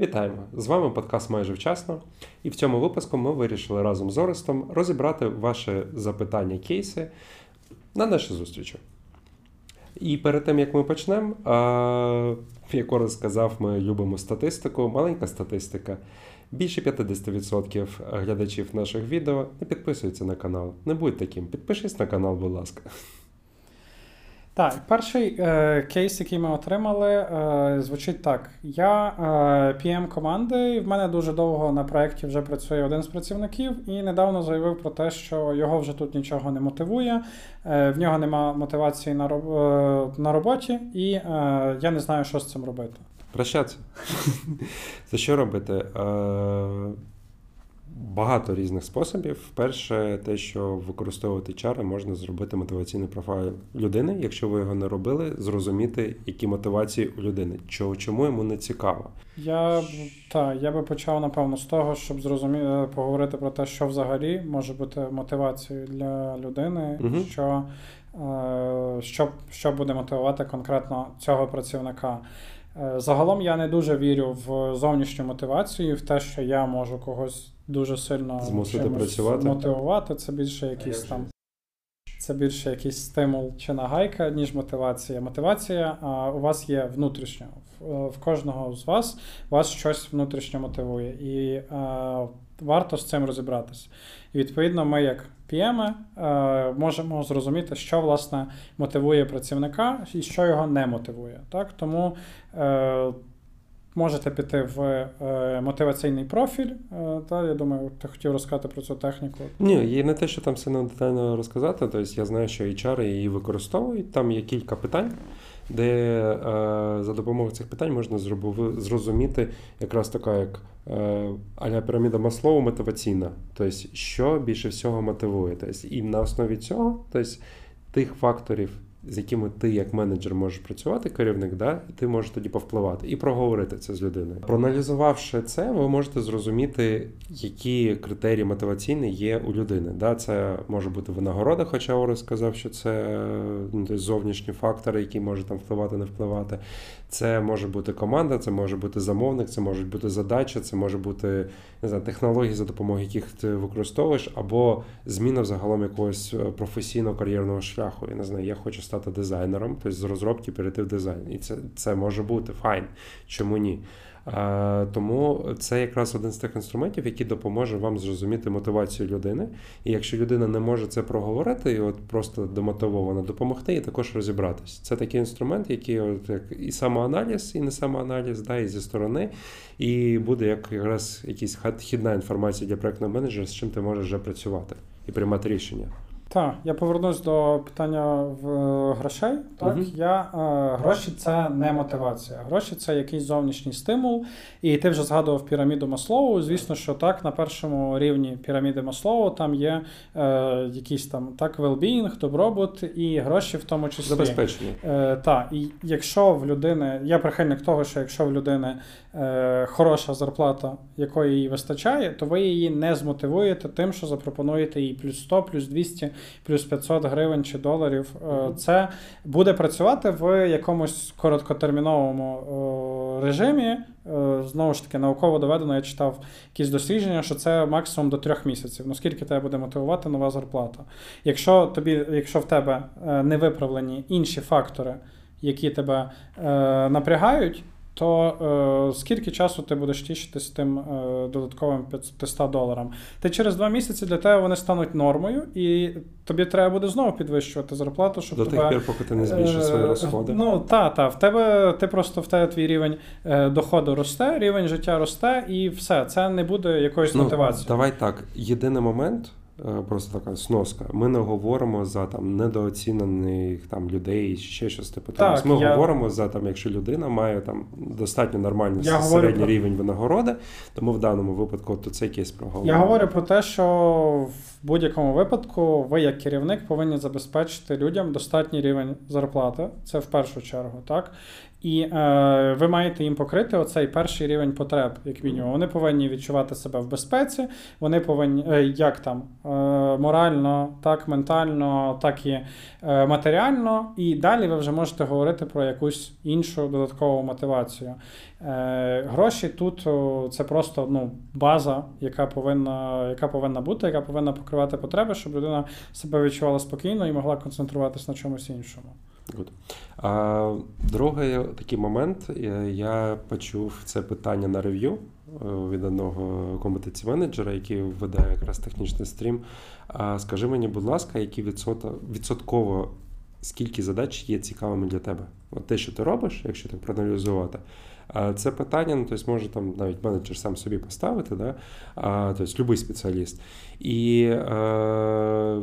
Вітаємо! З вами подкаст майже вчасно. І в цьому випуску ми вирішили разом з Орестом розібрати ваші запитання, кейси на наші зустрічі. І перед тим як ми почнемо, як Орест сказав, ми любимо статистику, маленька статистика. Більше 50% глядачів наших відео не підписуються на канал. Не будь таким, підпишись на канал, будь ласка. Так, перший е, кейс, який ми отримали, е, звучить так: я е, команди, і в мене дуже довго на проєкті вже працює один з працівників, і недавно заявив про те, що його вже тут нічого не мотивує, е, в нього нема мотивації на роб, е, на роботі, і е, я не знаю, що з цим робити. Прощатися. Це що робити? Е, Багато різних способів. Перше, те, що використовувати чари, можна зробити мотиваційний профайл людини. Якщо ви його не робили, зрозуміти, які мотивації у людини, чому йому не цікаво. Я та я би почав напевно з того, щоб зрозуміти е, поговорити про те, що взагалі може бути мотивацією для людини, угу. що, е, що, що буде мотивувати конкретно цього працівника. Е, загалом я не дуже вірю в зовнішню мотивацію, в те, що я можу когось дуже сильно Змусити працювати. мотивувати. Це більше якийсь там. Це більше якийсь стимул чи нагайка, ніж мотивація. Мотивація а, у вас є внутрішня. В, в кожного з вас вас щось внутрішньо мотивує. І а, варто з цим розібратися. І відповідно, ми, як PM, можемо зрозуміти, що власне мотивує працівника і що його не мотивує. Так? Тому. Е, Можете піти в е, мотиваційний профіль. Е, та, Я думаю, ти хотів розказати про цю техніку. Ні, є не те, що там сильно детально розказати. Тобто я знаю, що HR її використовують. Там є кілька питань, де е, за допомогою цих питань можна зрозуміти якраз така, як е, аля піраміда Маслоу мотиваційна. Тобто, що більше всього мотивує. Тобто, І на основі цього, тобто, тих факторів з якими ти, як менеджер, можеш працювати, керівник, да, і ти можеш тоді повпливати і проговорити це з людиною. Проаналізувавши це, ви можете зрозуміти, які критерії мотиваційні є у людини. Да, Це може бути винагорода, хоча Орес сказав, що це ну, зовнішні фактори, які можуть там впливати, не впливати. Це може бути команда, це може бути замовник, це можуть бути задача, це може бути не знаю, технології, за допомогою яких ти використовуєш, або зміна взагалом якогось е, професійного кар'єрного шляху. Я не знаю, я хочу стати дизайнером, тобто з розробки перейти в дизайн. І це, це може бути файн. Чому ні? Тому це якраз один з тих інструментів, який допоможе вам зрозуміти мотивацію людини. І якщо людина не може це проговорити, і от просто демотивовано допомогти, і також розібратись. Це такий інструмент, який от як і самоаналіз, і не самоаналіз, да, і зі сторони, і буде як якраз якась хідна інформація для проектного менеджера, з чим ти можеш вже працювати і приймати рішення. Так, я повернусь до питання в е, грошей. Так, uh я е, гроші це не мотивація. Гроші це якийсь зовнішній стимул. І ти вже згадував піраміду Маслоу. Звісно, що так, на першому рівні піраміди Маслоу там є е, якийсь там так well-being, добробут і гроші в тому числі. Забезпечення. Е, Так, і якщо в людини, я прихильник того, що якщо в людини е, хороша зарплата, якої їй вистачає, то ви її не змотивуєте тим, що запропонуєте їй плюс 100, плюс 200 плюс 500 гривень чи доларів. Е, це буде працювати в якомусь короткотерміновому е, режимі. Е, знову ж таки, науково доведено, я читав якісь дослідження, що це максимум до трьох місяців. Ну скільки тебе буде мотивувати нова зарплата? Якщо тобі, якщо в тебе не виправлені інші фактори, які тебе напрягають то е, скільки часу ти будеш тішитись тим е, додатковим 500 доларам? Ти через два місяці для тебе вони стануть нормою, і тобі треба буде знову підвищувати зарплату, щоб до тебе, тих пір, поки ти не збільшиш свої е, розходи. Ну та, та, в тебе ти просто в тебе твій рівень е, доходу росте, рівень життя росте, і все. Це не буде якоюсь ну, мотивацією. Давай так. Єдиний момент. Е, просто така сноска. Ми не говоримо за там недооцінених там людей, ще щось типу. Так, Ми я... говоримо за там, якщо людина має там достатньо нормальний я середній про... рівень винагороди, тому в даному випадку то цей кейс проговоримо. Я говорю про те, що в будь-якому випадку ви, як керівник, повинні забезпечити людям достатній рівень зарплати. Це в першу чергу, так. І е, ви маєте їм покрити оцей перший рівень потреб, як мінімум. Вони повинні відчувати себе в безпеці, вони повинні е, як там е, морально, так ментально, так і е, матеріально. І далі ви вже можете говорити про якусь іншу додаткову мотивацію. Е, Гроші тут це просто ну, база, яка повинна яка повинна бути, яка повинна покривати потреби, щоб людина себе відчувала спокійно і могла концентруватися на чомусь іншому. Good. А Другий такий момент, я почув це питання на рев'ю е, від одного компетенції менеджера, який веде якраз технічний стрім. А Скажи мені, будь ласка, які відсотково скільки задач є цікавими для тебе? От те, що ти робиш, якщо так проаналізувати. Це питання, ну, тобто може там навіть менеджер сам собі поставити, да? а, тобто будь-який спеціаліст. І е,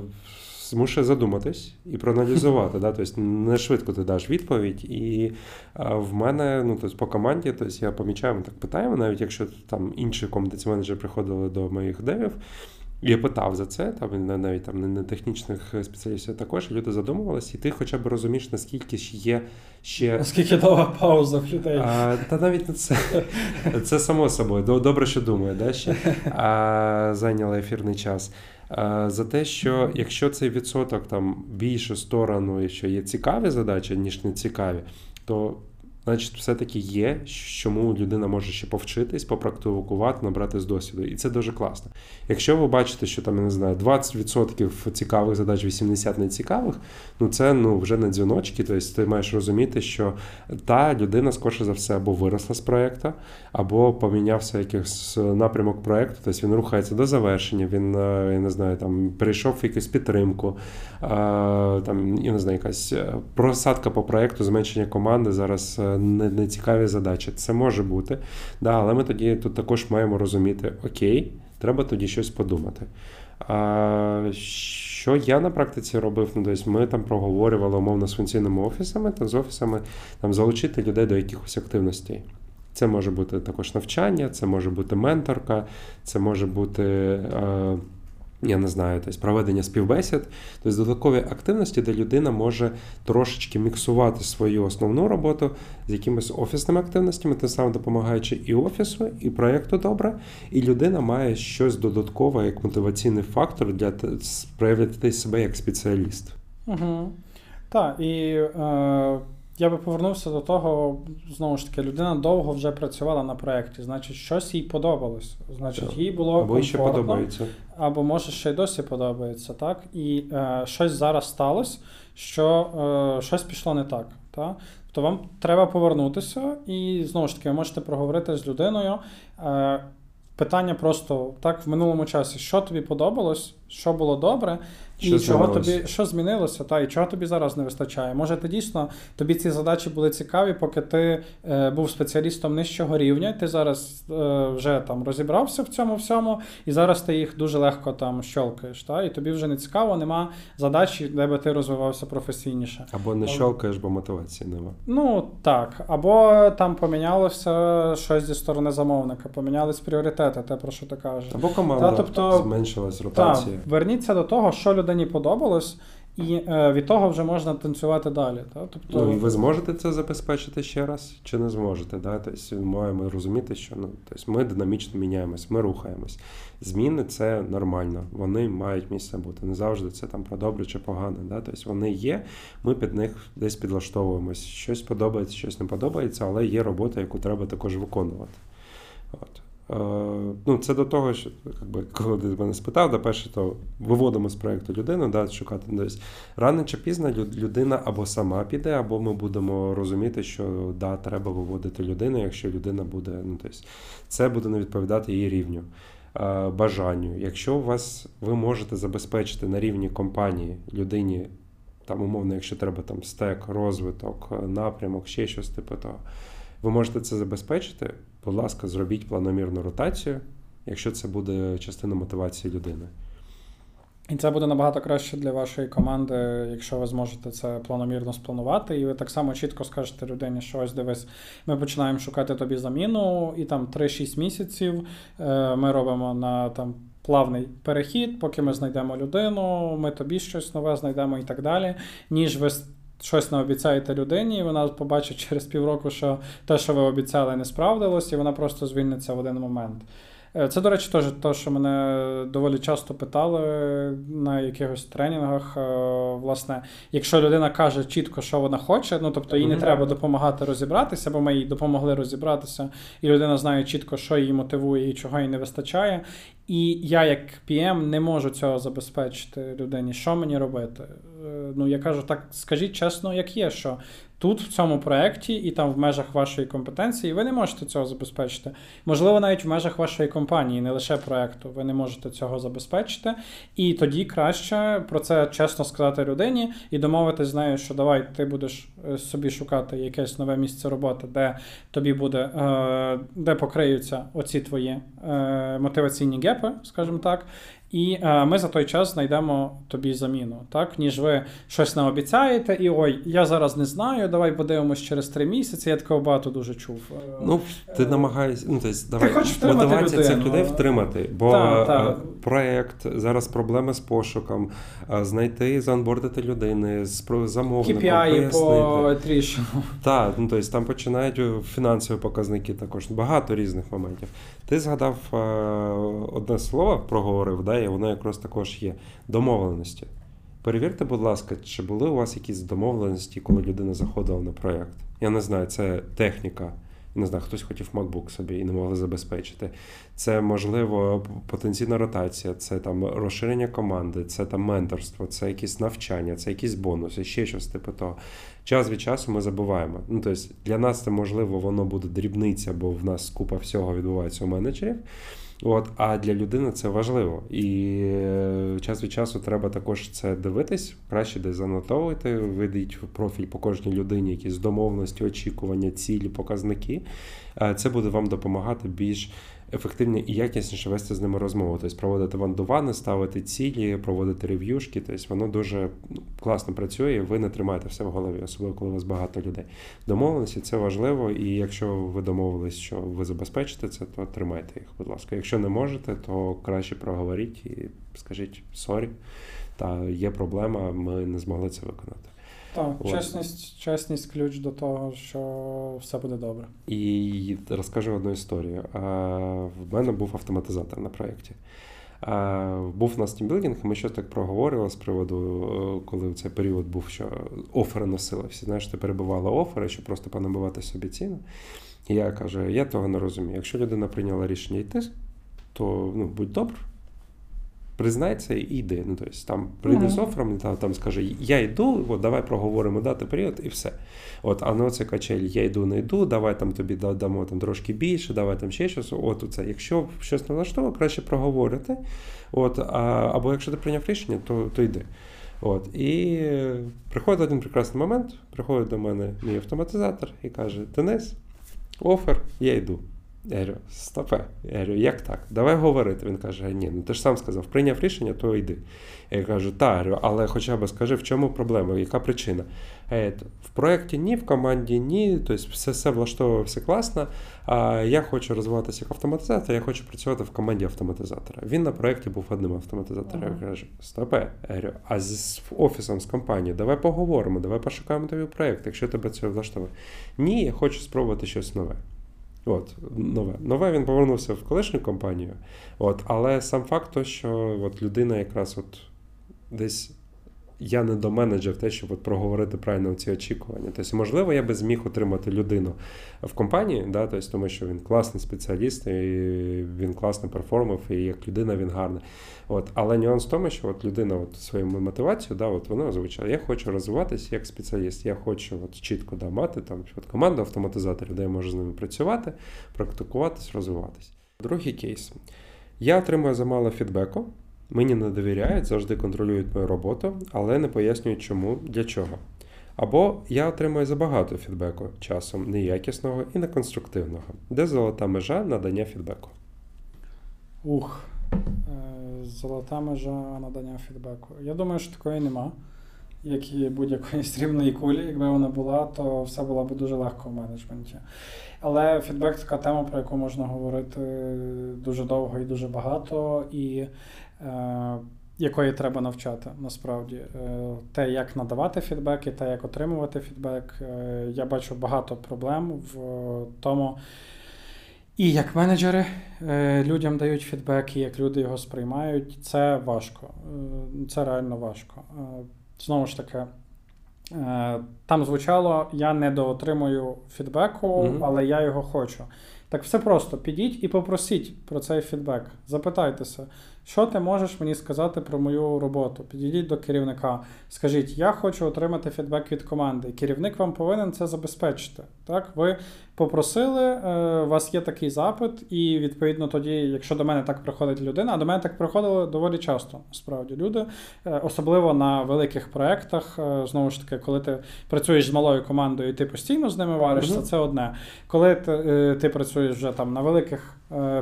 змушує задуматись і проаналізувати. да? Тобто не швидко ти даш відповідь. І в мене ну, тобто, по команді тобто, я помічаю, ми так питаємо, навіть якщо там інші компетенції менеджери приходили до моїх девів. Я питав за це, там навіть там не технічних спеціалістів також люди задумувалися, і ти хоча б розумієш, наскільки ж є ще. Наскільки довга пауза в людей. А, Та навіть не це Це само собою. Добре, що думаю, да, ще а, зайняла ефірний час. А, За те, що якщо цей відсоток там більше сторону, якщо є цікаві задачі, ніж не цікаві, то значить, все-таки є, чому людина може ще повчитись, попрактикувати, набрати з досвіду. І це дуже класно. Якщо ви бачите, що там, я не знаю, 20% цікавих задач, 80 нецікавих, ну це ну, вже не дзвіночки. Тобто ти маєш розуміти, що та людина, скорше за все, або виросла з проєкту, або помінявся якийсь напрямок проєкту, тобто він рухається до завершення, він е, я не знаю, там перейшов в якусь підтримку, там, я не знаю, якась е, просадка по проєкту, зменшення команди зараз. Нецікаві задачі. Це може бути, да, але ми тоді тут також маємо розуміти, окей, треба тоді щось подумати. А, Що я на практиці робив? Ну, тобто Ми там проговорювали умовно з функційними офісами та з офісами там, залучити людей до якихось активностей. Це може бути також навчання, це може бути менторка, це може бути. Е, я не знаю, тобто проведення співбесід, тобто додаткові активності, де людина може трошечки міксувати свою основну роботу з якимись офісними активностями, тим самим допомагаючи і офісу, і проєкту добре, і людина має щось додаткове як мотиваційний фактор для проявити себе як спеціаліст. Угу. Так, і е, я би повернувся до того, знову ж таки, людина довго вже працювала на проєкті, значить, щось їй подобалось. Значить, так. їй було або комфортно, ще подобається. Або може ще й досі подобається, так? І е, щось зараз сталося, що е, щось пішло не так. так? То вам треба повернутися, і знову ж таки, ви можете проговорити з людиною. Е, Питання просто так в минулому часі, що тобі подобалось, що було добре, що і чого тобі що змінилося, та і чого тобі зараз не вистачає. Може, ти дійсно тобі ці задачі були цікаві, поки ти е, був спеціалістом нижчого рівня. Ти зараз е, вже там розібрався в цьому всьому, і зараз ти їх дуже легко там щолкаєш. Та? І тобі вже не цікаво, нема задачі, де би ти розвивався професійніше. Або не щолкаєш, бо мотивації нема. Ну так, або там помінялося щось зі сторони замовника, помінялись пріоритети, те про що ти кажеш. Або команда та, тобто, зменшилась ротація. Та, верніться до того, що людині подобалось, і е, від того вже можна танцювати далі. Та? Тобто... Ну ви зможете це забезпечити ще раз, чи не зможете? Да? Тобто маємо розуміти, що ну, тобто ми динамічно міняємось, ми рухаємось. Зміни це нормально, вони мають місце бути. Не завжди це там про добре чи погане. Да? Тобто вони є, ми під них десь підлаштовуємось. Щось подобається, щось не подобається, але є робота, яку треба також виконувати. Е, ну, Це до того, що якби, коли ти мене спитав, да, перше, то виводимо з проєкту людину, да, шукати десь. Рано чи пізно людина або сама піде, або ми будемо розуміти, що да, треба виводити людину, якщо людина буде. ну, тобто, Це буде не відповідати її рівню, е, бажанню. Якщо у вас ви можете забезпечити на рівні компанії людині, там, умовно, якщо треба там стек, розвиток, напрямок, ще щось типу того ви можете це забезпечити. Будь ласка, зробіть планомірну ротацію, якщо це буде частина мотивації людини. І це буде набагато краще для вашої команди, якщо ви зможете це планомірно спланувати, і ви так само чітко скажете людині, що ось дивись, ми починаємо шукати тобі заміну, і там 3-6 місяців е, ми робимо на там. Плавний перехід, поки ми знайдемо людину, ми тобі щось нове знайдемо і так далі, ніж ви щось не обіцяєте людині, і вона побачить через півроку, що те, що ви обіцяли, не справдилось, і вона просто звільниться в один момент. Е, це, до речі, теж те, що мене доволі часто питали на якихось тренінгах. Е, власне, якщо людина каже чітко, що вона хоче, ну тобто їй не треба допомагати розібратися, бо ми їй допомогли розібратися, і людина знає чітко, що її мотивує і чого їй не вистачає. І я, як PM, не можу цього забезпечити людині. Що мені робити? Е, ну я кажу, так скажіть чесно, як є, що тут, в цьому проєкті, і там в межах вашої компетенції, ви не можете цього забезпечити. Можливо, навіть в межах вашої компанії, не лише проєкту, ви не можете цього забезпечити. І тоді краще про це чесно сказати людині і домовитись з нею, що давай ти будеш е, собі шукати якесь нове місце роботи, де тобі буде, е, де покриються оці твої мотиваційні гепи, скажімо так. І е, ми за той час знайдемо тобі заміну, так ніж ви щось не обіцяєте, і ой, я зараз не знаю. Давай подивимось через три місяці. Я такого багато дуже чув. Ну ти намагаєшся ну тобто, давай ти мотивація цих людей втримати, бо та, та. Е, проект зараз проблеми з пошуком, е, знайти заонбордити людини з замовником, KPI по тріщину. Так, ну тобто там починають фінансові показники також багато різних моментів. Ти згадав одне слово, проговорив. да, і воно якраз також є домовленості. Перевірте, будь ласка, чи були у вас якісь домовленості, коли людина заходила на проєкт? Я не знаю, це техніка. Не знаю, хтось хотів MacBook собі і не могли забезпечити. Це можливо потенційна ротація, це там розширення команди, це там менторство, це якісь навчання, це якісь бонуси, ще щось типу того. Час від часу ми забуваємо. Ну тобто для нас це можливо, воно буде дрібниця, бо в нас купа всього відбувається у менеджерів. От, А для людини це важливо. І е, час від часу треба також це дивитись, краще десь занотовувати, видіть профіль по кожній людині якісь домовленості, очікування, цілі, показники. Е, це буде вам допомагати більш ефективніше і якісніше вести з ними розмову. Тобто проводити one-to-one и, ставити цілі, проводити рев'юшки. Тобто воно дуже ну, класно працює, ви не тримаєте все в голові, особливо коли у вас багато людей. Домовленості це важливо, і якщо ви домовились, що ви забезпечите це, то тримайте їх, будь ласка. Якщо не можете, то краще проговоріть і скажіть sorry. Та є проблема, ми не змогли це виконати. Так, чесність, чесність ключ до того, що все буде добре. І розкажу одну історію. В мене був автоматизатор на проєкті. Був у нас тімбілдинг, ми щось так проговорили з приводу, е, коли в цей період був, що офери носили. Всі знаєш, ти перебувала офери, щоб просто понабивати собі ціну. І я кажу, я того не розумію. Якщо людина прийняла рішення йти, то ну, будь добр, признай це і йди. Ну, тобто, там прийди з офером, там, там скаже, я йду, от, давай проговоримо дати період і все. От, А на це качелі, я йду, не йду, давай там тобі дамо там трошки більше, давай там ще щось. От оце. Якщо щось не влаштовує, краще проговорити. От, а, Або якщо ти прийняв рішення, то, то йди. От, І приходить один прекрасний момент, приходить до мене мій автоматизатор і каже: Денис, офер, я йду. Я говорю, стопе. Я говорю, як так? Давай говорити. Він каже, ні, ну ти ж сам сказав, прийняв рішення, то йди. Я кажу, так, але хоча б скажи, в чому проблема, яка причина? В проєкті ні, в команді ні, тобто все все влаштовує, все класно. А я хочу розвиватися як автоматизатор, я хочу працювати в команді автоматизатора. Він на проєкті був одним автоматизатором. Ага. Я кажу, стопе. Я говорю, а з офісом, з компанією, давай поговоримо, давай пошукаємо тобі проєкт, якщо тебе це влаштовує. Ні, я хочу спробувати щось нове. От, Нове Нове він повернувся в колишню компанію. От, Але сам факт, то, що от людина якраз от десь я не доменеджер те, щоб от проговорити правильно ці очікування. Тобто, можливо, я би зміг отримати людину в компанії, да, тобто, тому що він класний спеціаліст, і він класно перформив, і як людина він гарний. От, Але нюанс в тому, що от людина от свою мотивацію, да, от вона озвучила, я хочу розвиватися як спеціаліст, я хочу от чітко да, мати там от команду автоматизаторів, де я можу з ними працювати, практикуватись, розвиватись. Другий кейс. Я отримую замало фідбеку. Мені не довіряють, завжди контролюють мою роботу, але не пояснюють, чому, для чого. Або я отримую забагато фідбеку часом неякісного і неконструктивного, де золота межа надання фідбеку. Ух, е, золота межа надання фідбеку. Я думаю, що такої нема. Як і будь-якої срібної кулі, якби вона була, то все було б дуже легко в менеджменті. Але фідбек така тема, про яку можна говорити дуже довго і дуже багато. І якої треба навчати насправді. Е, те, як надавати фідбек і те, як отримувати фідбек. Е, я бачу багато проблем в тому, І як менеджери е, людям дають фідбек, і як люди його сприймають, це важко. Е, це реально важко. Е, знову ж таки, там звучало: я не доотримую фідбеку, але я його хочу. Так все просто підіть і попросіть про цей фідбек. Запитайтеся, що ти можеш мені сказати про мою роботу? Підійдіть до керівника, скажіть, я хочу отримати фідбек від команди. Керівник вам повинен це забезпечити. Так, ви попросили, е, у вас є такий запит, і відповідно тоді, якщо до мене так приходить людина, а до мене так приходило доволі часто, справді люди, е, особливо на великих проєктах. Е, знову ж таки, коли ти працюєш з малою командою, і ти постійно з ними варишся, mm-hmm. це одне. Коли ти, ти працюєш вже там на великих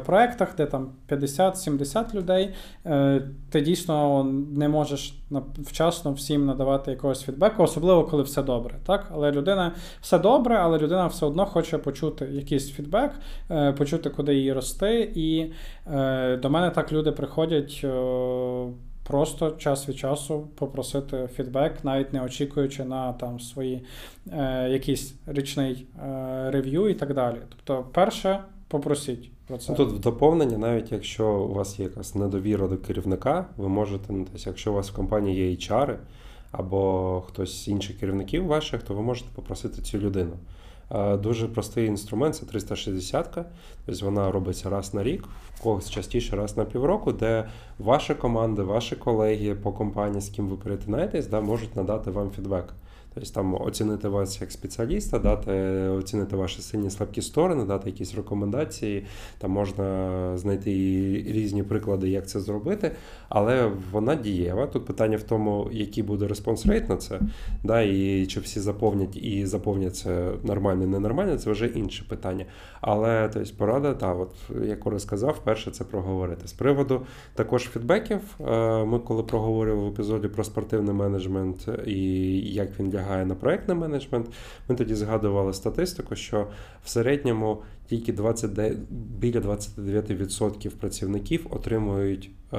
проєктах, де там 50-70 людей, е, ти дійсно не можеш вчасно всім надавати якогось фідбеку, особливо коли все добре. Так? Але людина все добре, але людина все одно хоче почути якийсь фідбек, е, почути, куди її рости. І до мене так люди приходять. Просто час від часу попросити фідбек, навіть не очікуючи на там свої е, якийсь річний е, рев'ю і так далі. Тобто, перше, попросіть про це. Тут в доповнення, навіть якщо у вас є якась недовіра до керівника, ви можете, ну, тобто, якщо у вас в компанії є HR або хтось з інших керівників ваших, то ви можете попросити цю людину. Дуже простий інструмент це 360-ка, тобто вона робиться раз на рік, в когось частіше раз на півроку, де ваші команди, ваші колеги по компанії, з ким ви перетинаєтесь, да, можуть надати вам фідбек. Тобто там оцінити вас як спеціаліста, дати оцінити ваші сильні слабкі сторони, дати якісь рекомендації. Там можна знайти різні приклади, як це зробити, але вона дієва. Тут питання в тому, який буде response rate на це, да, і чи всі заповнять і заповнять це нормально, ненормально, це вже інше питання. Але тобто, порада, та, от, як Ора сказав, перше це проговорити. З приводу також фідбеків, е, ми коли проговорювали в епізоді про спортивний менеджмент і як він лягає лягає на проектний менеджмент. Ми тоді згадували статистику, що в середньому тільки 29, біля 29% працівників отримують е,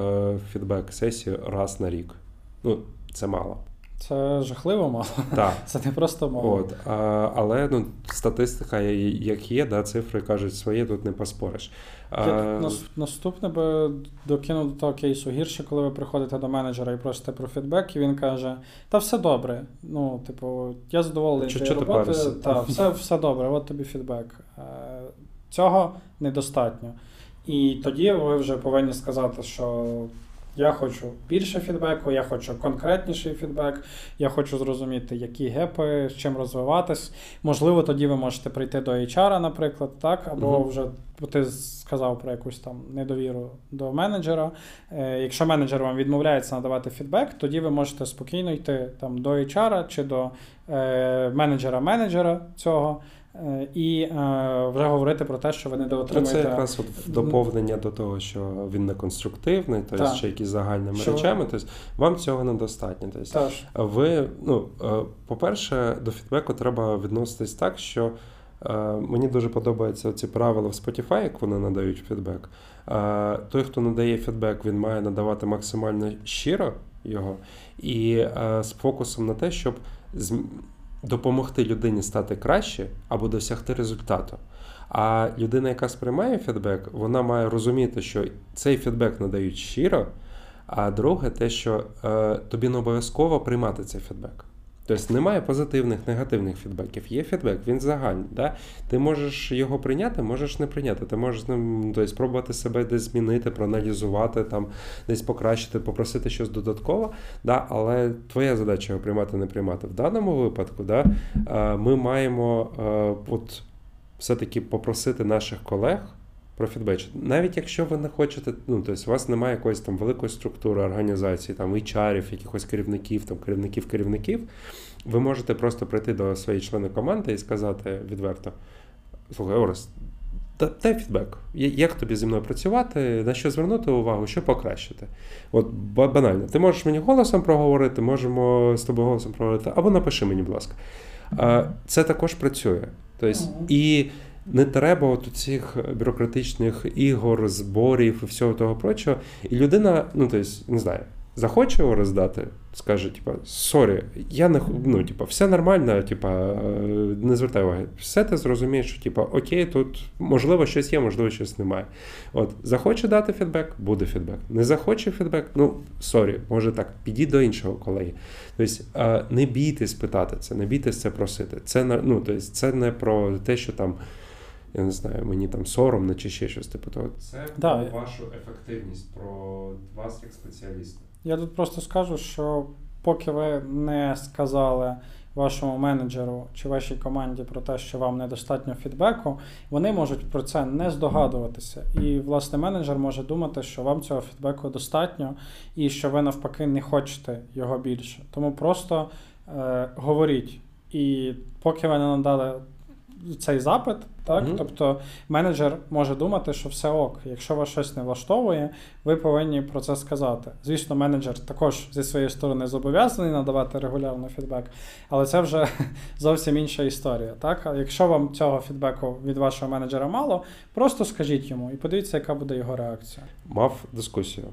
фідбек-сесію раз на рік. Ну, це мало. Це жахливо мало. Так. Це не просто мало. От, а, Але ну, статистика, як є, да, цифри кажуть своє, тут не поспориш. А... Наступне би докинув до того кейсу гірше, коли ви приходите до менеджера і просите про фідбек, і він каже: Та все добре. Ну, типу, я задоволений цією роботи, та, все, все добре, от тобі фідбек. Е, цього недостатньо. І тоді ви вже повинні сказати, що. Я хочу більше фідбеку, я хочу конкретніший фідбек, я хочу зрозуміти, які гепи, з чим розвиватись. Можливо, тоді ви можете прийти до HR, наприклад, так, або uh-huh. вже ти сказав про якусь там недовіру до менеджера. Е, Якщо менеджер вам відмовляється надавати фідбек, тоді ви можете спокійно йти там до HR чи до е, менеджера-менеджера цього. Е, і е, вже говорити про те, що ви не доотримуєте... Це якраз от доповнення до того, що він не конструктивний, тобто ще якісь загальними що... речами. Тобто вам цього недостатньо. Тобто, ви, ну, е, по-перше, до фідбеку треба відноситись так, що мені дуже подобаються ці правила в Spotify, як вони надають фідбек. Той, хто надає фідбек, він має надавати максимально щиро його і з фокусом на те, щоб допомогти людині стати краще або досягти результату. А людина, яка сприймає фідбек, вона має розуміти, що цей фідбек надають щиро. А друге, те, що е, тобі не обов'язково приймати цей фідбек. Тобто немає позитивних, негативних фідбеків. Є фідбек, він загальний. Да? Ти можеш його прийняти, можеш не прийняти. Ти можеш ним тобто, спробувати себе десь змінити, проаналізувати, там, десь покращити, попросити щось додатково. Да? Але твоя задача його приймати, не приймати. В даному випадку да, ми маємо от, все-таки попросити наших колег профітбеч. Навіть якщо ви не хочете, ну тобто у вас немає якоїсь там великої структури організації, там HR-ів, якихось керівників, там керівників керівників, ви можете просто прийти до своєї члени команди і сказати відверто: слухай, Орес, дай фідбек. Як тобі зі мною працювати, на що звернути увагу, що покращити? От банально, ти можеш мені голосом проговорити, можемо з тобою голосом проговорити, або напиши мені, будь ласка. Це також працює. Тобто, і не треба от цих бюрократичних ігор, зборів і всього того прочого. І людина, ну тобто, не знаю, захоче його роздати, скаже, типа, sorry, я не ну, типа, все нормально, типа, не звертай уваги. Все ти зрозумієш, що типа, окей, тут можливо щось є, можливо, щось немає. От, захоче дати фідбек, буде фідбек. Не захоче фідбек, ну sorry, може так, підіть до іншого колеги. Тобто, не бійтесь питати це, не бійтесь це просити. Це ну, тобто, це не про те, що там я не знаю, мені там соромно чи ще щось типу того. Це да. про вашу ефективність, про вас як спеціаліста. Я тут просто скажу, що поки ви не сказали вашому менеджеру чи вашій команді про те, що вам недостатньо фідбеку, вони можуть про це не здогадуватися. І, власне, менеджер може думати, що вам цього фідбеку достатньо, і що ви навпаки не хочете його більше. Тому просто е, говоріть. І поки ви не надали цей запит, так? Mm-hmm. Тобто менеджер може думати, що все ок. Якщо вас щось не влаштовує, ви повинні про це сказати. Звісно, менеджер також зі своєї сторони зобов'язаний надавати регулярно фідбек, але це вже зовсім інша історія. Так? А якщо вам цього фідбеку від вашого менеджера мало, просто скажіть йому і подивіться, яка буде його реакція. Мав дискусію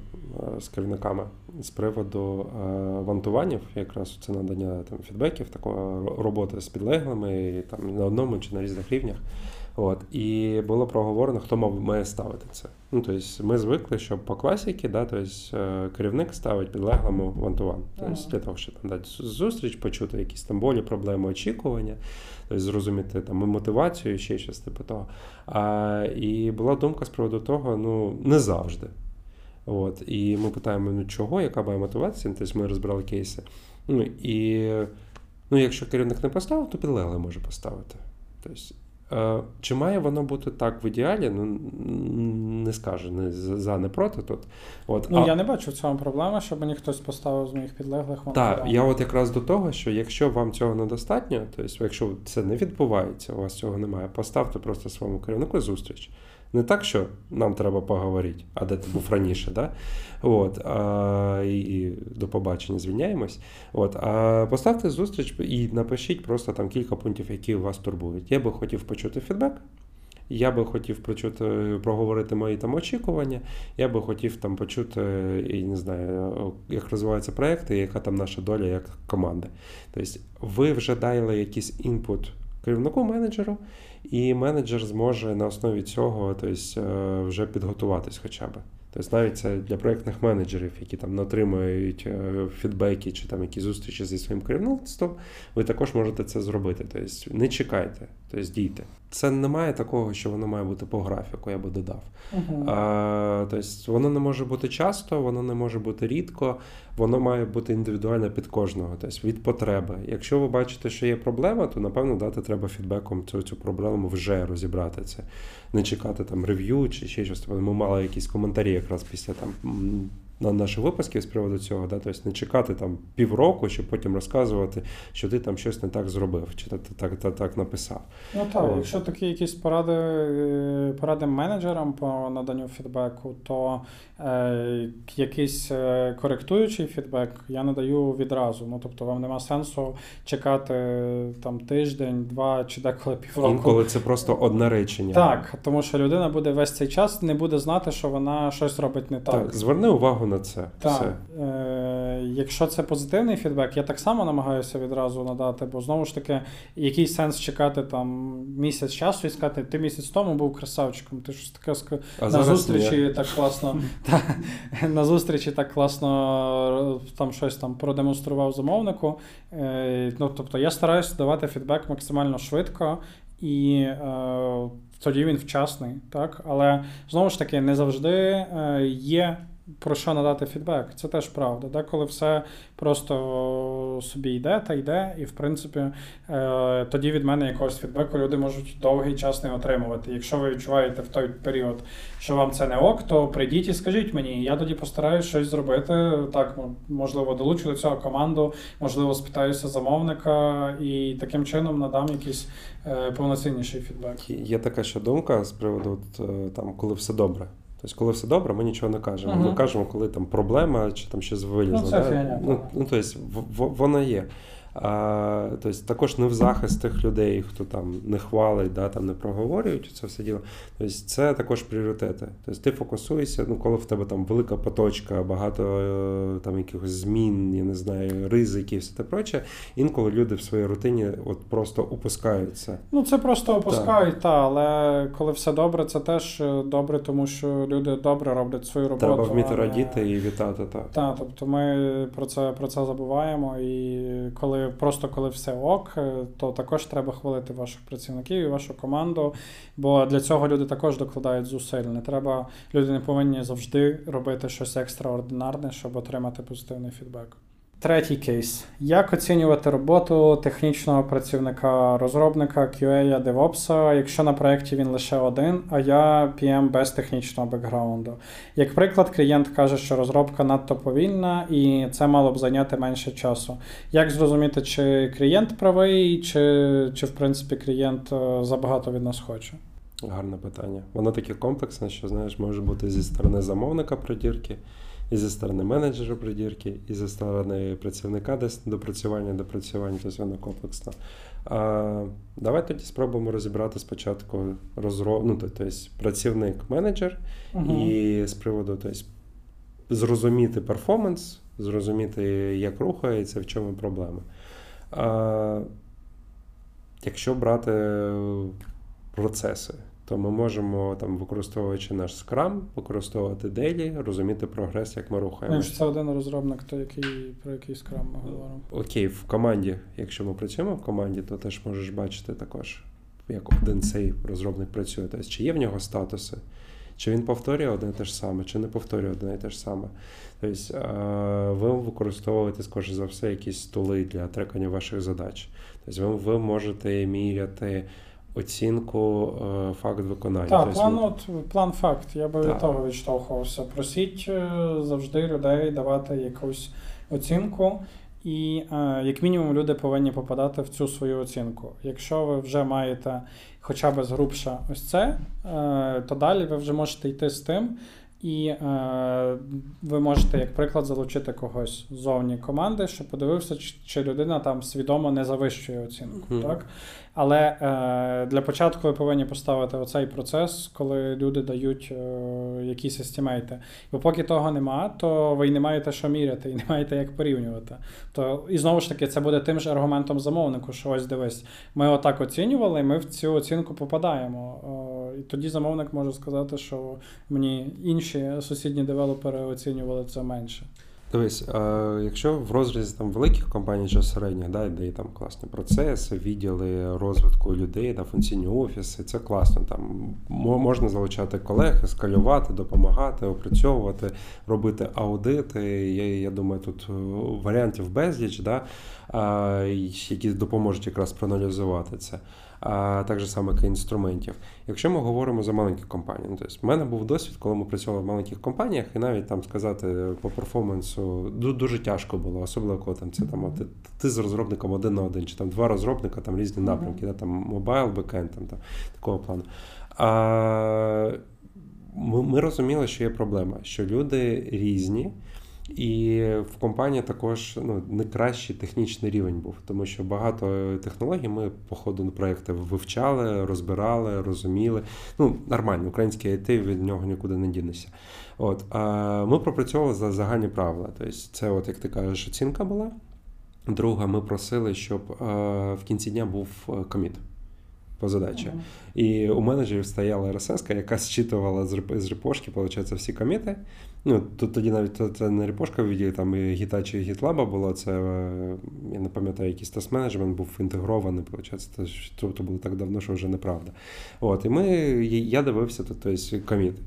е, з керівниками з приводу е, вантуванів, якраз це надання там фідбеків, такої роботи з підлеглими там на одному чи на різних рівнях. От, І було проговорено, хто мав має ставити це. Ну, тобто Ми звикли, що по класіки да, тобто, керівник ставить підлеглому вантуван. Тобто, Для того, щоб там дати зустріч, почути якісь там болі, проблеми, очікування, тобто, зрозуміти там мотивацію, ще щось типу того. А, І була думка з приводу того, ну, не завжди. От, І ми питаємо, ну чого, яка має мотивація? Тобто Ми розбирали кейси. Ну, І ну, якщо керівник не поставив, то підлеглий може поставити. Тобто, Е, чи має воно бути так в ідеалі? Ну не скажу не за, не проти тут. От, Ну а... я не бачу в цьому проблеми, щоб мені хтось поставив з моїх підлеглих. Так, я от якраз до того, що якщо вам цього недостатньо, тобто, якщо це не відбувається, у вас цього немає, поставте просто своєму керівнику зустріч. Не так, що нам треба поговорити, а де ти був раніше, да? От, а, і до побачення звільняємось. От, а Поставте зустріч і напишіть просто там кілька пунктів, які вас турбують. Я би хотів почути фідбек. Я би хотів почути, проговорити мої там очікування. Я би хотів там почути, і не знаю, як розвиваються проекти, яка там наша доля як команди. Тобто, ви вже дали якийсь інпут керівнику менеджеру, і менеджер зможе на основі цього тобто, вже підготуватись хоча б. Тобто навіть це для проєктних менеджерів, які там отримують е, фідбеки чи там якісь зустрічі зі своїм керівництвом, ви також можете це зробити. Тобто не чекайте, тобто дійте. Це немає такого, що воно має бути по графіку, я би додав. Uh-huh. А, Тобто воно не може бути часто, воно не може бути рідко, воно має бути індивідуально під кожного, тобто від потреби. Якщо ви бачите, що є проблема, то напевно дати треба фідбеком цю цю проблему вже розібрати це, не чекати там рев'ю чи ще щось. Ми мали якісь коментарі якраз після там на наші випуски з приводу цього, да, тобто не чекати там півроку, щоб потім розказувати, що ти там щось не так зробив, чи так так, так, так написав. Ну так, О. якщо такі якісь поради е, поради менеджерам по наданню фідбеку, то е, якийсь е, коректуючий фідбек я надаю відразу. Ну тобто вам нема сенсу чекати там тиждень, два чи деколи півроку. Інколи це просто одне речення. Так, тому що людина буде весь цей час не буде знати, що вона щось робить не так. Так, Зверни увагу на це. Так. Все. Е, Якщо це позитивний фідбек, я так само намагаюся відразу надати, бо знову ж таки, який сенс чекати там місяць часу і сказати, ти місяць тому був красавчиком, ти щось таке ск... на зустрічі я... так класно. та, на зустрічі так класно там щось там продемонстрував замовнику. Е, ну, Тобто я стараюся давати фідбек максимально швидко. І е, тоді він вчасний, так але знову ж таки не завжди е, є про що надати фідбек. Це теж правда. Деколи все просто собі йде та йде, і в принципі е, тоді від мене якогось фідбеку люди можуть довгий час не отримувати. Якщо ви відчуваєте в той період, що вам це не ок, то прийдіть і скажіть мені, я тоді постараюсь щось зробити. Так, можливо, долучу до цього команду, можливо, спитаюся замовника і таким чином надам якийсь е, повноцінніший фідбек. Є така ще думка з приводу е, там, коли все добре. Тобто, коли все добре, ми нічого не кажемо. Uh-huh. Ми кажемо, коли там проблема чи там щось вилізло. Ну, це да? ну, ну, тобто, воно є. Тобто Також не в захист тих людей, хто там не хвалить, да, там не проговорюють це все діло. Тобто Це також пріоритети. Тобто Ти фокусуєшся, ну коли в тебе там велика поточка, багато е, там якихось змін, я не знаю, ризиків, все те проче. Інколи люди в своїй рутині от просто упускаються. Ну це просто опускають, та, але коли все добре, це теж е, добре, тому що люди добре роблять свою роботу. Треба вміти радіти і вітати. Так. Так, тобто ми про це про це забуваємо. І коли просто коли все ок, е, то також треба хвалити ваших працівників і вашу команду. Бо для цього люди також докладають зусиль. Не треба, люди не повинні завжди робити щось екстраординарне, щоб отримати позитивний фідбек. Третій кейс: як оцінювати роботу технічного працівника розробника QA, DevOps, якщо на проєкті він лише один, а я PM без технічного бекграунду. Як приклад, клієнт каже, що розробка надто повільна і це мало б зайняти менше часу. Як зрозуміти, чи клієнт правий, чи, чи в принципі клієнт е, забагато від нас хоче? Гарне питання. Воно таке комплексне, що знаєш, може бути зі сторони замовника придірки, і зі сторони менеджера придірки, і зі сторони працівника десь допрацювання, допрацювання, тобто воно комплексно. А, давай тоді спробуємо розібрати спочатку розроб... ну, тобто працівник-менеджер, і з приводу тобто, зрозуміти перформанс, зрозуміти, як рухається, в чому проблема. А, якщо брати процеси, то ми можемо, там, використовуючи наш Scrum, використовувати дейлі, розуміти прогрес, як ми Ну, рухаємося. це один розробник, то який, про який скрам ми говоримо? Окей, в команді, якщо ми працюємо в команді, то теж можеш бачити також, як один цей розробник працює. Тобто, чи є в нього статуси, чи він повторює одне і те ж саме, чи не повторює одне і те ж саме. Тобто, е, ви використовуєте, скоріше за все, якісь тули для трекання ваших задач. Тобто, ви можете міряти оцінку е, факт виконання. Так, Тобто, план, от, план факт. Я би від того відштовхувався. Просіть е, завжди людей давати якусь оцінку. І е, як мінімум люди повинні попадати в цю свою оцінку. Якщо ви вже маєте хоча б згрубше ось це, то далі ви вже можете йти з тим, і е, ви можете, як приклад, залучити когось ззовні команди, щоб подивився, чи, чи людина там свідомо не завищує оцінку. Мгм. Так? Але е, для початку ви повинні поставити оцей процес, коли люди дають е, якісь естімейти. Бо поки того нема, то ви й не маєте що міряти, і не маєте як порівнювати. То і знову ж таки, це буде тим же аргументом замовнику, що ось дивись, ми отак оцінювали, і ми в цю оцінку попадаємо. І тоді замовник може сказати, що мені інші сусідні девелопери оцінювали це менше. Дивись, якщо в розрізі там великих компаній чи середніх, да, де є там класні процеси, відділи розвитку людей, да, функційні офіси, це класно. Там можна залучати колег, скалювати, допомагати, опрацьовувати, робити аудити. Я, я думаю, тут е, варіантів безліч, да, які допоможуть якраз проаналізувати це. А так же саме інструментів. Якщо ми говоримо за маленькі компанії, ну, тобто в мене був досвід, коли ми працювали в маленьких компаніях, і навіть там сказати по перформансу дуже тяжко було, особливо коли там це там ти, ти з розробником один на один, чи там два розробника, там різні напрямки, да, там мобайл, бекенд, там, там такого плану. А, ми, ми розуміли, що є проблема, що люди різні. І в компанії також ну, не кращий технічний рівень був, тому що багато технологій ми по ходу проєкту вивчали, розбирали, розуміли. Ну, нормально, український IT від нього нікуди не дінешся. От, а ми пропрацьовували за загальні правила. Тобто, це, от, як ти кажеш, оцінка була. Друга, ми просили, щоб е, в кінці дня був е, коміт по задачі. І у менеджерів стояла RSS, яка зчитувала з репошки, виходить, всі коміти. Ну, тут тоді навіть це не репошка відділі, там і гіта чи гітлаба була, Це е, я не пам'ятаю, якийсь тест-менеджмент був інтегрований. Це, ж- то, то було так давно, що вже неправда. От, і ми, я дивився тут тобто, коміти.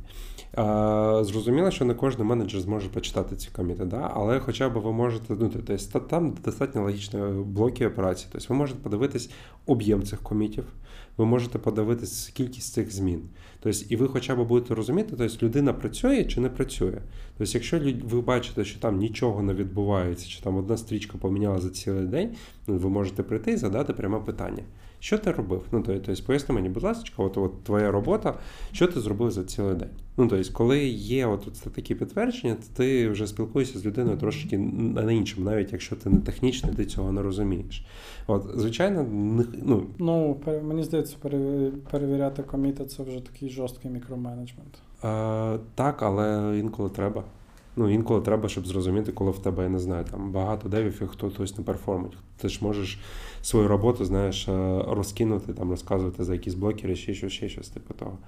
Зрозуміло, що не кожен менеджер зможе почитати ці коміти, да? але хоча б ви можете, ну, тобто, там достатньо логічні блоки операцій. Тобто ви можете подивитись об'єм цих комітів, ви можете подивитись кількість цих змін. Тобто, і ви хоча б будете розуміти, тобто людина працює чи не працює. Тобто, якщо ви бачите, що там нічого не відбувається, чи там одна стрічка поміняла за цілий день, ну, ви можете прийти і задати пряме питання. Що ти робив? Ну, тобто, поясни мені, будь ласка, от, от твоя робота, що ти зробив за цілий день? Ну, тобто, коли є от, от такі підтвердження, то ти вже спілкуєшся з людиною трошки на іншому, навіть якщо ти не технічний, ти цього не розумієш. От, Звичайно, ну, ну мені здається, перевіряти коміти це вже такий жорсткий мікроменеджмент. Е, Так, але інколи треба. Ну, інколи треба, щоб зрозуміти, коли в тебе, я не знаю, там багато девів і хто хтось не перформить. Ти ж можеш свою роботу, знаєш, е, розкинути, там, розказувати за якісь блокери, ще щось, ще щось, типу того.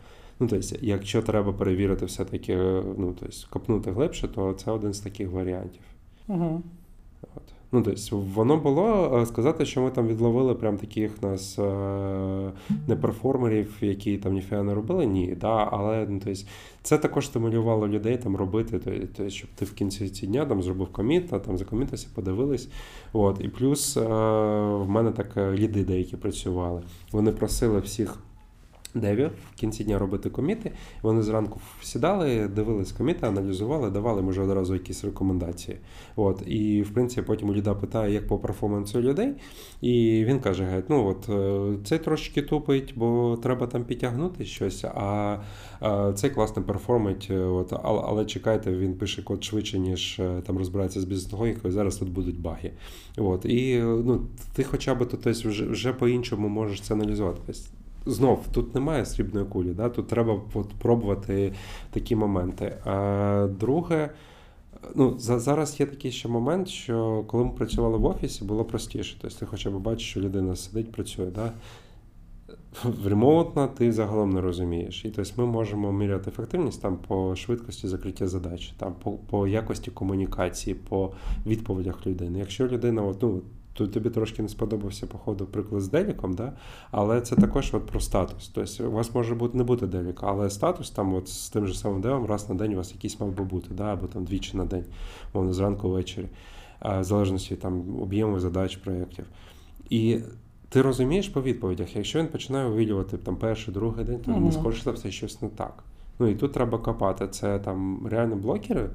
Ну, тобто, якщо треба перевірити все-таки, ну, тобто, копнути глибше, то це один з таких варіантів. Угу. От. Ну, тобто, воно було е, сказати, що ми там відловили прям таких нас е, неперформерів, які там ніфіга не робили, ні. Да, Але ну, тобто, це також стимулювало людей там робити, тобто, щоб ти в кінці ці дня там зробив коміт, а там закомітився, подивились. От. І плюс е, в мене так ліди деякі працювали. Вони просили всіх девів в кінці дня робити коміти. Вони зранку сідали, дивились коміти, аналізували, давали, може, одразу якісь рекомендації. От. І, в принципі, потім у Ліда питає, як по перформансу людей. І він каже: геть, ну от е, цей трошки тупить, бо треба там підтягнути щось, а цей класно перформить. Е, от, Але чекайте, він пише код швидше, ніж е, там розбирається з бізнес-логікою, зараз тут будуть баги. От. І ну, ти хоча б тут вже, вже по-іншому можеш це аналізувати. Знов тут немає срібної кулі, да? тут треба от, пробувати такі моменти. А друге, ну, за, зараз є такий ще момент, що коли ми працювали в офісі, було простіше. Тобто ти хоча б бачиш, що людина сидить, працює. Да? Ремонтно ти загалом не розумієш. І тобто ми можемо міряти ефективність там по швидкості закриття задач, там по по якості комунікації, по відповідях людини. Якщо людина, от, ну, Тут тобі трошки не сподобався, походу, приклад з деліком, да? але це також от про статус. Тобто у вас може бути не бути деліка, але статус там от з тим же самим девом раз на день у вас якийсь мав би бути, да? або там двічі на день, мовно, зранку ввечері, в залежності там об'єму задач, проєктів. І ти розумієш по відповідях, якщо він починає увілювати там перший, другий день, то не скоріше за все щось не так. Ну і тут треба копати. Це там реально блокери.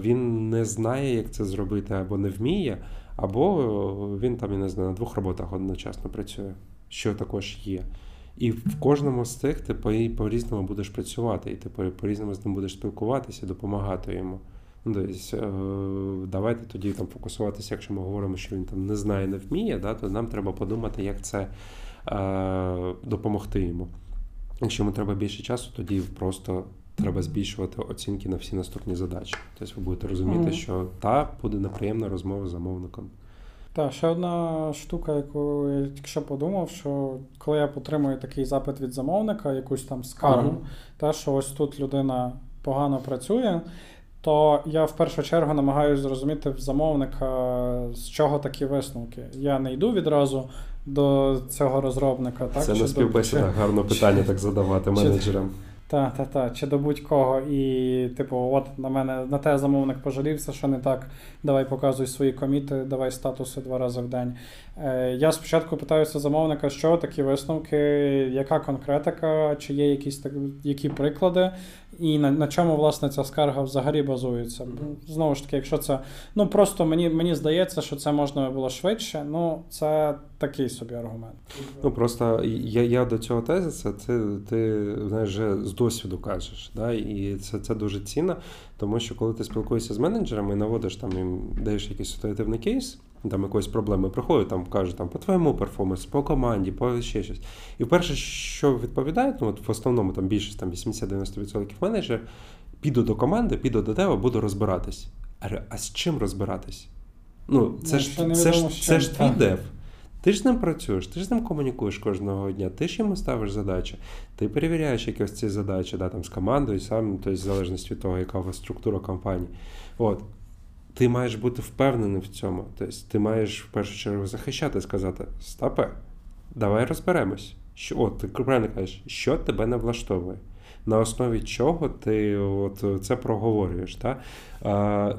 Він не знає, як це зробити, або не вміє. Або е, він там, я не знаю, на двох роботах одночасно працює, що також є. І в кожному з цих ти по-різному будеш працювати, і ти по-різному з ним будеш спілкуватися, допомагати йому. Ну, тобто, Давайте тоді там фокусуватися, якщо ми говоримо, що він там не знає, не вміє, да, то нам треба подумати, як це е, допомогти йому. Якщо йому треба більше часу, тоді просто треба збільшувати оцінки на всі наступні задачі. Тобто ви будете розуміти, mm-hmm. що та буде неприємна розмова з замовником. Так, ще одна штука, яку я тільки що подумав, що коли я отримую такий запит від замовника, якусь там скаргу, mm-hmm. та що ось тут людина погано працює, то я в першу чергу намагаюся зрозуміти в замовника, з чого такі висновки. Я не йду відразу до цього розробника. Так? Це не співбесіда, до... гарне питання так задавати менеджерам. Так, так, так, чи до будь-кого. І, типу, от на мене на те замовник пожалівся, що не так. Давай показуй свої коміти, давай статуси два рази в день. Е, Я спочатку питаюся замовника, що такі висновки, яка конкретика, чи є якісь так, які приклади, і на на чому власне ця скарга взагалі базується. Знову ж таки, якщо це ну просто мені мені здається, що це можна було швидше, ну це такий собі аргумент. Ну просто я я до цього тезиса, це ти знаєш, вже з досвіду кажеш. Да? І це це дуже цінно, тому що коли ти спілкуєшся з менеджерами і наводиш там їм даєш якийсь ситуативний кейс там якоїсь проблеми приходять, там кажуть, там по твоєму перформансу, по команді, по ще щось. І перше, що відповідають, ну от в основному там більшість там 80-90% менеджер, піду до команди, піду до тебе, буду розбиратись. А з чим розбиратись? Ну, це ж це, це, ж, це ж твій дев. Ти ж з ним працюєш, ти ж з ним комунікуєш кожного дня, ти ж йому ставиш задачі, ти перевіряєш якісь ці задачі да, там, з командою, сам, тобто в залежності від того, яка у вас структура компанії. От ти маєш бути впевнений в цьому. Тобто ти маєш в першу чергу захищати, сказати: Стапе, давай розберемось. Що, от, ти правильно кажеш, що тебе не влаштовує. На основі чого ти от це проговорюєш. Та?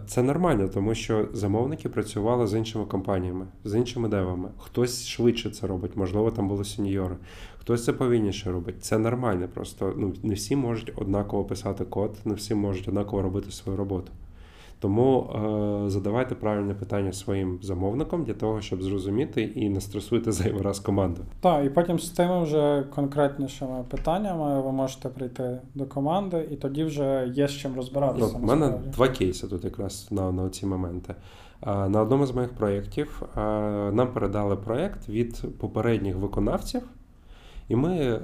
Це нормально, тому що замовники працювали з іншими компаніями, з іншими девами. Хтось швидше це робить, можливо, там були сеньори, хтось це повільніше робить. Це нормально. Просто ну, не всі можуть однаково писати код, не всі можуть однаково робити свою роботу. Тому е, задавайте правильне питання своїм замовникам для того, щоб зрозуміти і не стресуйте зайвий раз команду. Так, і потім з тими вже конкретнішими питаннями ви можете прийти до команди, і тоді вже є з чим розбиратися. Ну, У мене насправді. два кейси тут якраз на, на ці моменти. На одному з моїх проєктів нам передали проєкт від попередніх виконавців, і ми е,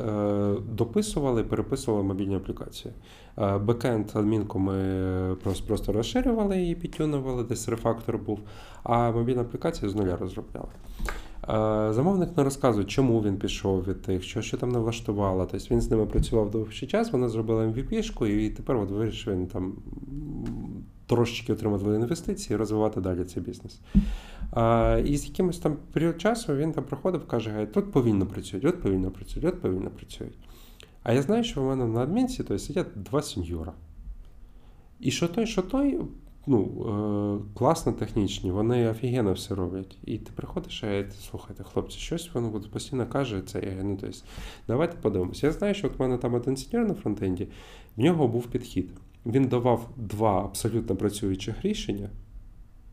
дописували, переписували мобільні аплікації. Е, Бекенд адмінку ми просто, просто розширювали її, підтюнували, десь рефактор був, а мобільну аплікацію з нуля розробляли. Е, Замовник не розказує, чому він пішов від тих, що, що там не влаштувало. Тобто він з ними працював довший час, вони зробили MVP-шку, і тепер от вирішив він там трошечки отримати інвестиції і розвивати далі цей бізнес. А, і з якимось там період часу він там проходив, каже, тут повільно працюють, от повільно працюють, от повільно працюють. А я знаю, що в мене на адмінці то сидять два сеньора. І що той, що той, ну, е, класно технічні, вони офігенно все роблять. І ти приходиш, і ти, слухайте, хлопці, щось воно постійно каже це. Я, ну, то есть, давайте подивимося. Я знаю, що от в мене там один сеньор на фронтенді, в нього був підхід. Він давав два абсолютно працюючих рішення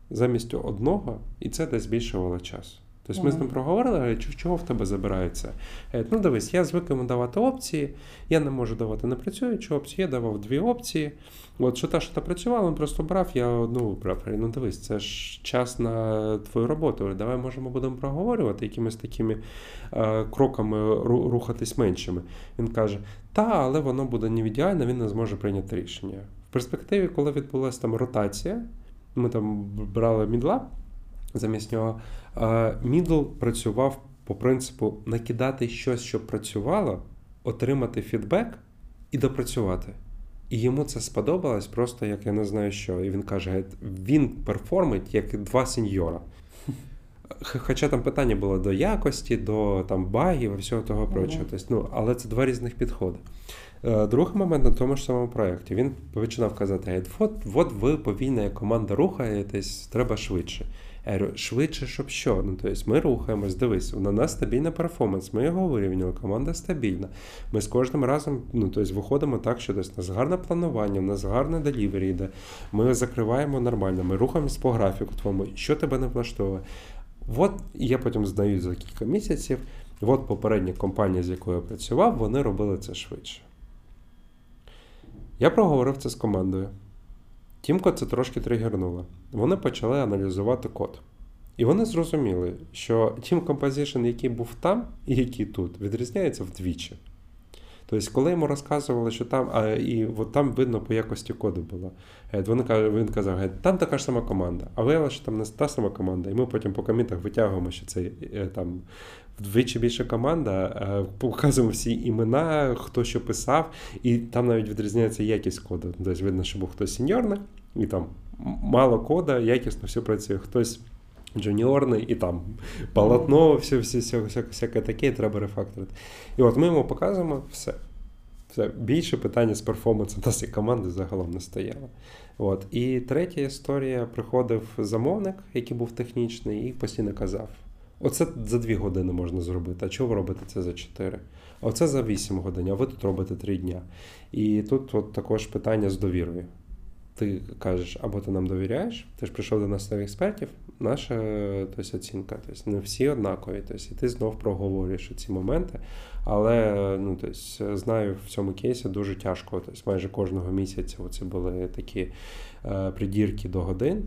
замість одного, і це десь збільшувало час. Тобто ми з ним проговорили, говорю, «Чого- в тебе забирається? Е, Ну, дивись, я звик йому давати опції, я не можу давати непрацюючі опції, я давав дві опції. От що та, що та працювала, він просто брав, я одну брав. Ну дивись, це ж час на твою роботу. Давай можемо будемо проговорювати якимись такими е, кроками рухатись меншими. Він каже: та, але воно буде не ідеально, він не зможе прийняти рішення. В перспективі, коли відбулася там ротація, ми там брали мідла замість нього. Мідл працював по принципу накидати щось, що працювало, отримати фідбек і допрацювати. І йому це сподобалось просто як я не знаю що. І він каже: він перформить як два сеньора. Хоча там питання було до якості, до там багів і всього того прочого. Тобто, ну, але це два різних підходи. Е, Другий момент на тому ж самому проєкті. Він починав казати: «Ей, от, от ви повільна команда рухаєтесь, треба швидше. Я швидше, щоб що? Ну, тобто ми рухаємось, дивись, на нас стабільний перформанс, ми його вирівняли, команда стабільна. Ми з кожним разом ну, тобто, виходимо так, що тобто, у нас гарне планування, у нас гарне делівері йде, ми закриваємо нормально, ми рухаємось по графіку твоєму, що тебе не влаштовує. От я потім знаю за кілька місяців, от попередня компанія, з якою я працював, вони робили це швидше. Я проговорив це з командою. Тімко це трошки тригернуло. Вони почали аналізувати код. І вони зрозуміли, що Team Composition, який був там і який тут, відрізняється вдвічі. Тобто, коли йому розказували, що там, а, і от там видно по якості коду було. Е, Вони, він казав, «Е, там така ж сама команда. А виявилося, що там не та сама команда. І ми потім по комітах витягуємо, що це е, там вдвічі більша команда, е, показуємо всі імена, хто що писав, і там навіть відрізняється якість коду. Тобто видно, що був хтось сеньорний, і там мало кода, якісно все працює. Хтось джуніорний, і там полотно, все, все, все, всяке, всяке таке, і треба рефакторити. І от ми йому показуємо все. Все. Більше питання з перформансом і команди загалом не стояло. От. І третя історія: приходив замовник, який був технічний, і постійно казав: Оце за дві години можна зробити, а чого ви робите це за чотири? А оце за вісім годин, а ви тут робите три дня. І тут от також питання з довірою. Ти кажеш, або ти нам довіряєш, ти ж прийшов до нас нових експертів, наша тобто, оцінка. Тобто, не всі однакові. Тобто, і ти знов проговорюєш ці моменти. Але ну, тобто, знаю, в цьому кейсі дуже тяжко. Тобто, майже кожного місяця оці були такі е, придірки до годин,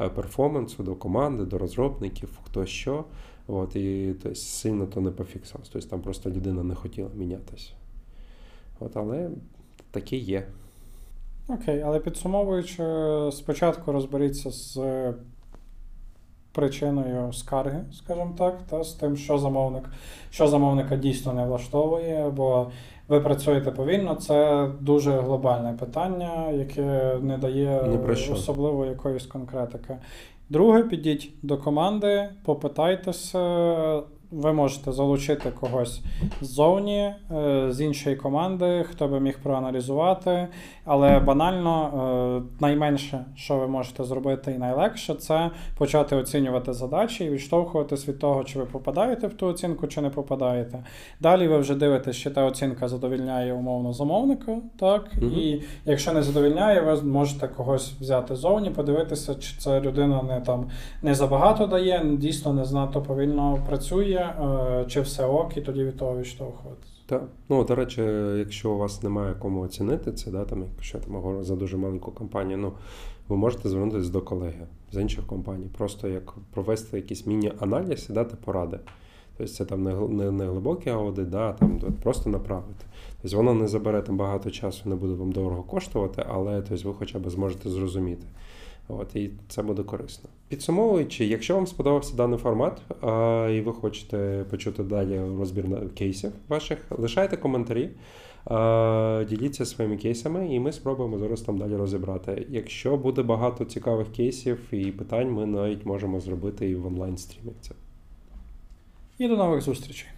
е, перформансу, до команди, до розробників, хто що. От, і тобто, сильно то не пофіксалось. Тобто там просто людина не хотіла мінятися. От, але таке є. Окей, але підсумовуючи, спочатку розберіться з причиною скарги, скажімо так, та з тим, що замовник, що замовника дійсно не влаштовує, бо ви працюєте повільно, це дуже глобальне питання, яке не дає особливо якоїсь конкретики. Друге, підіть до команди, попитайтеся, ви можете залучити когось ззовні, е, з іншої команди, хто би міг проаналізувати. Але банально е, найменше, що ви можете зробити, і найлегше, це почати оцінювати задачі і відштовхуватись від того, чи ви попадаєте в ту оцінку, чи не попадаєте. Далі ви вже дивитесь, чи та оцінка задовільняє умовно замовника, так Мгм. і якщо не задовільняє, ви можете когось взяти зовні, подивитися, чи ця людина не там не забагато дає, дійсно не знато повільно працює, е, чи все ок, і тоді від того відштовхуватися. Так. Ну, до речі, якщо у вас немає кому оцінити це, да, там, якщо там за дуже маленьку компанію, ну, ви можете звернутися до колеги з інших компаній, просто як провести якийсь міні-аналіз і дати поради. Тобто це там не, не, не глибокий аудит, да, там просто направити. Тобто воно не забере там багато часу, не буде вам дорого коштувати, але тобто, ви хоча б зможете зрозуміти. От, і це буде корисно. Підсумовуючи, якщо вам сподобався даний формат, а, і ви хочете почути далі розбір кейсів ваших, лишайте коментарі, діліться своїми кейсами, і ми спробуємо зараз там далі розібрати. Якщо буде багато цікавих кейсів і питань, ми навіть можемо зробити і в онлайн стрімі це. І до нових зустрічей.